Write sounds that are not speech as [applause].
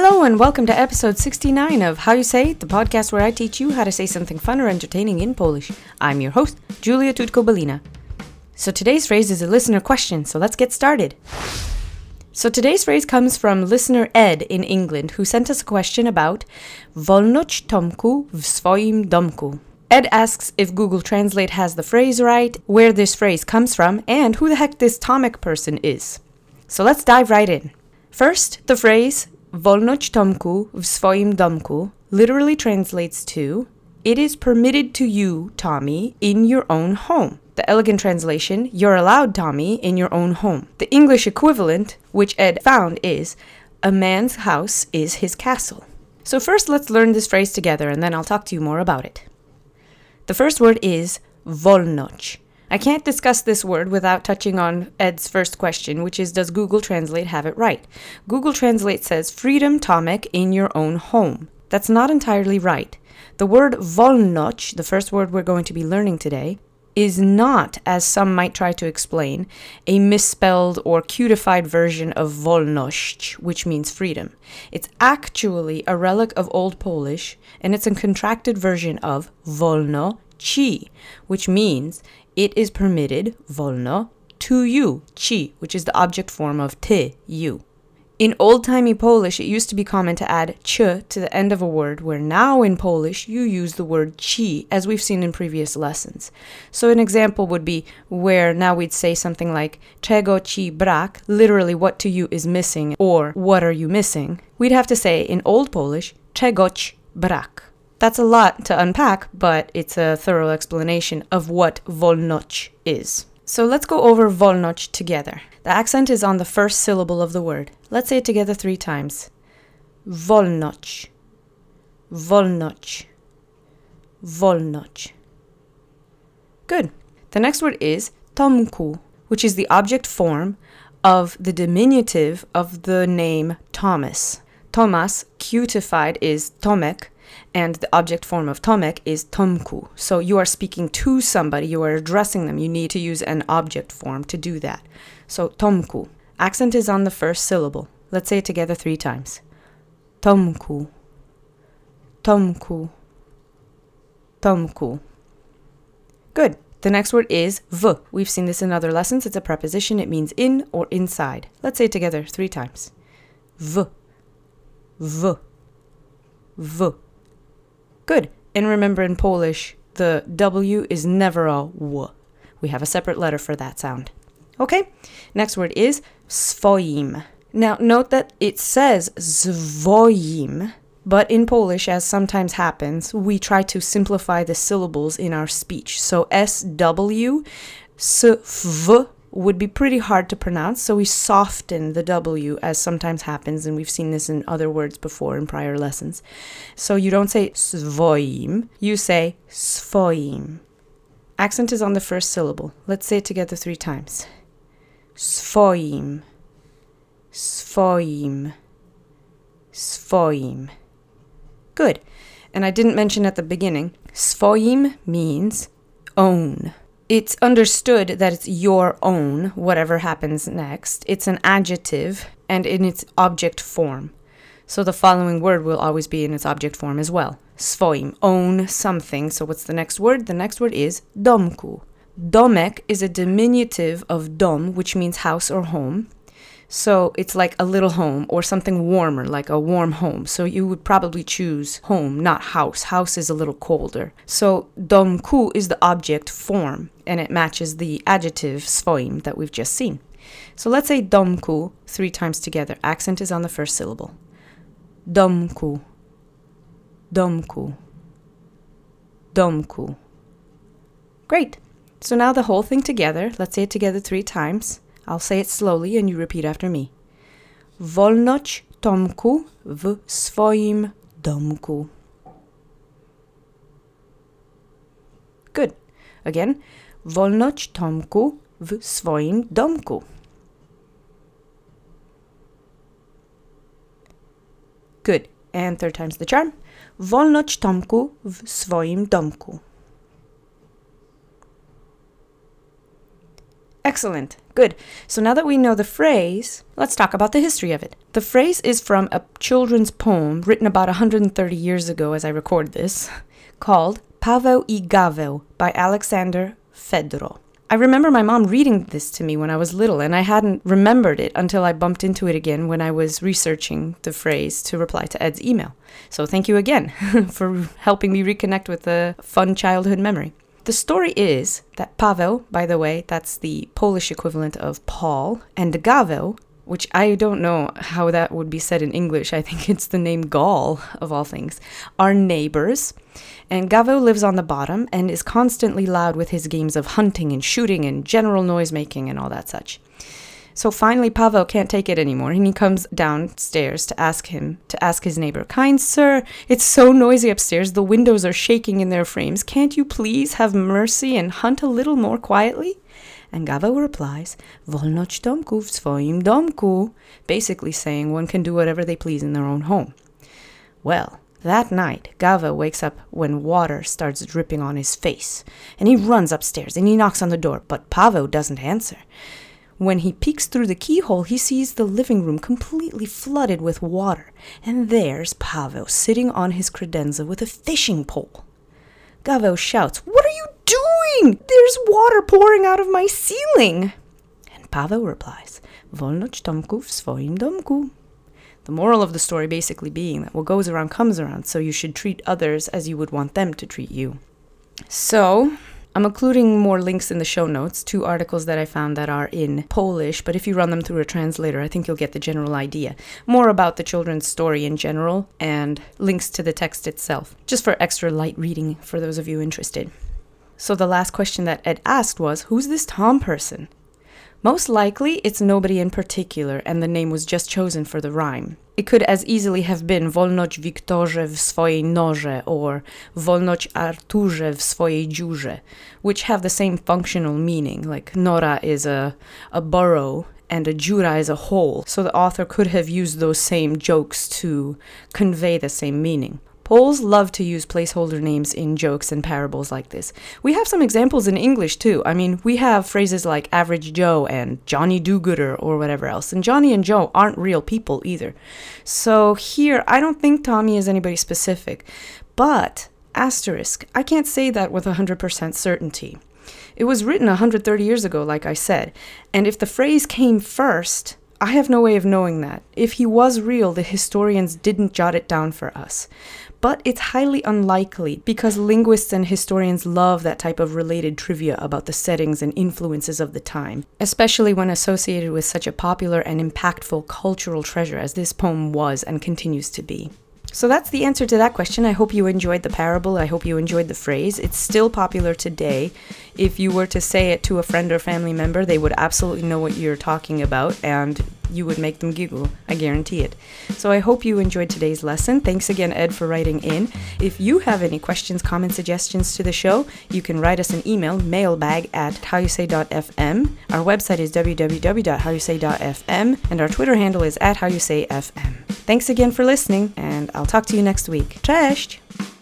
Hello and welcome to episode 69 of How You Say It, the podcast where I teach you how to say something fun or entertaining in Polish. I'm your host, Julia Tutko-Balina. So today's phrase is a listener question, so let's get started. So today's phrase comes from listener Ed in England, who sent us a question about Wolnoć Tomku w swoim domku. Ed asks if Google Translate has the phrase right, where this phrase comes from, and who the heck this Tomek person is. So let's dive right in. First, the phrase Wolnoć Tomku w swoim domku literally translates to It is permitted to you, Tommy, in your own home. The elegant translation, You're allowed, Tommy, in your own home. The English equivalent, which Ed found, is A man's house is his castle. So, first, let's learn this phrase together and then I'll talk to you more about it. The first word is wolnoć. I can't discuss this word without touching on Ed's first question, which is Does Google Translate have it right? Google Translate says freedom, Tomek, in your own home. That's not entirely right. The word wolnoć, the first word we're going to be learning today, is not, as some might try to explain, a misspelled or cutified version of wolność, which means freedom. It's actually a relic of Old Polish, and it's a contracted version of wolno ci, which means it is permitted, wolno, to you, ci, which is the object form of ty, you. In old timey Polish, it used to be common to add ch to the end of a word, where now in Polish you use the word ci, as we've seen in previous lessons. So an example would be where now we'd say something like czego ci brak, literally what to you is missing, or what are you missing. We'd have to say in old Polish, czegoć brak. That's a lot to unpack, but it's a thorough explanation of what wolnoć is. So let's go over wolnoć together. The accent is on the first syllable of the word. Let's say it together three times. Wolnoć. Wolnoć. Wolnoć. Good. The next word is tomku, which is the object form of the diminutive of the name Thomas. Thomas, cutified, is Tomek, and the object form of tomek is tomku. So you are speaking to somebody, you are addressing them. You need to use an object form to do that. So tomku. Accent is on the first syllable. Let's say it together three times. Tomku. Tomku. Tomku. Good. The next word is v. We've seen this in other lessons. It's a preposition. It means in or inside. Let's say it together three times. V. V. V. Good. And remember in Polish, the W is never a W. We have a separate letter for that sound. Okay? Next word is swoim. Now, note that it says swoim, but in Polish, as sometimes happens, we try to simplify the syllables in our speech. So SW, sv, would be pretty hard to pronounce, so we soften the W as sometimes happens, and we've seen this in other words before in prior lessons. So you don't say svoim, you say svoim. Accent is on the first syllable. Let's say it together three times. Svoim, svoim, svoim. Good. And I didn't mention at the beginning, svoim means own it's understood that it's your own, whatever happens next. It's an adjective and in its object form. So the following word will always be in its object form as well. Swoim, own something. So what's the next word? The next word is domku. Domek is a diminutive of dom, which means house or home. So it's like a little home or something warmer, like a warm home. So you would probably choose home, not house. House is a little colder. So domku is the object form and it matches the adjective swoim that we've just seen. So let's say domku three times together. Accent is on the first syllable. Domku. Domku. Domku. Great. So now the whole thing together. Let's say it together three times. I'll say it slowly and you repeat after me. Wolnoć Tomku w swoim domku. Good. Again. Wolnoć Tomku w swoim domku. Good. And third time's the charm. Wolnoć Tomku w swoim domku. Excellent. Good. So now that we know the phrase, let's talk about the history of it. The phrase is from a children's poem written about 130 years ago as I record this, [laughs] called Paweł i Gaweł by Alexander Fredro. I remember my mom reading this to me when I was little, and I hadn't remembered it until I bumped into it again when I was researching the phrase to reply to Ed's email. So thank you again [laughs] for helping me reconnect with a fun childhood memory. The story is that Paweł, by the way, that's the Polish equivalent of Paul, and Gaweł, which I don't know how that would be said in English. I think [laughs] it's the name Gaul, of all things, are neighbors. And Gaweł lives on the bottom and is constantly loud with his games of hunting and shooting and general noise making and all that such. So finally, Pavel can't take it anymore, and he comes downstairs to ask him, to ask his neighbor, Kind sir, it's so noisy upstairs, the windows are shaking in their frames. Can't you please have mercy and hunt a little more quietly? And Gaweł replies, Wolnoć domku w swoim domku, basically saying one can do whatever they please in their own home. Well, that night, Gaweł wakes up when water starts dripping on his face, and he runs upstairs and he knocks on the door, but Paweł doesn't answer. When he peeks through the keyhole, he sees the living room completely flooded with water, and there's Pavel sitting on his credenza with a fishing pole. Gaweł shouts, What are you doing? There's water pouring out of my ceiling. And Pavel replies, Wolnoć domku w domku. The moral of the story basically being that what goes around comes around, so you should treat others as you would want them to treat you. So, I'm including more links in the show notes, two articles that I found that are in Polish, but if you run them through a translator, I think you'll get the general idea. More about the children's story in general and links to the text itself, just for extra light reading for those of you interested. So the last question that Ed asked was Who's this Tom person? Most likely, it's nobody in particular, and the name was just chosen for the rhyme. It could as easily have been Wolnoć Wiktorze w swojej norze or Wolnoć Arturze w swojej dziurze, which have the same functional meaning, like Nora is a, a burrow and a dziura is a hole, so the author could have used those same jokes to convey the same meaning. Poles love to use placeholder names in jokes and parables like this. We have some examples in English too. I mean, we have phrases like average Joe and Johnny do gooder or whatever else. And Johnny and Joe aren't real people either. So here, I don't think Tommy is anybody specific. But, asterisk, I can't say that with 100% certainty. It was written 130 years ago, like I said. And if the phrase came first, I have no way of knowing that. If he was real, the historians didn't jot it down for us but it's highly unlikely because linguists and historians love that type of related trivia about the settings and influences of the time, especially when associated with such a popular and impactful cultural treasure as this poem was and continues to be. So that's the answer to that question. I hope you enjoyed the parable. I hope you enjoyed the phrase. It's still popular today. If you were to say it to a friend or family member, they would absolutely know what you're talking about and you would make them giggle. I guarantee it. So I hope you enjoyed today's lesson. Thanks again, Ed, for writing in. If you have any questions, comments, suggestions to the show, you can write us an email, mailbag at howyousay.fm. Our website is www.howyousay.fm, and our Twitter handle is at howyousayfm. Thanks again for listening, and I'll talk to you next week. Cześć!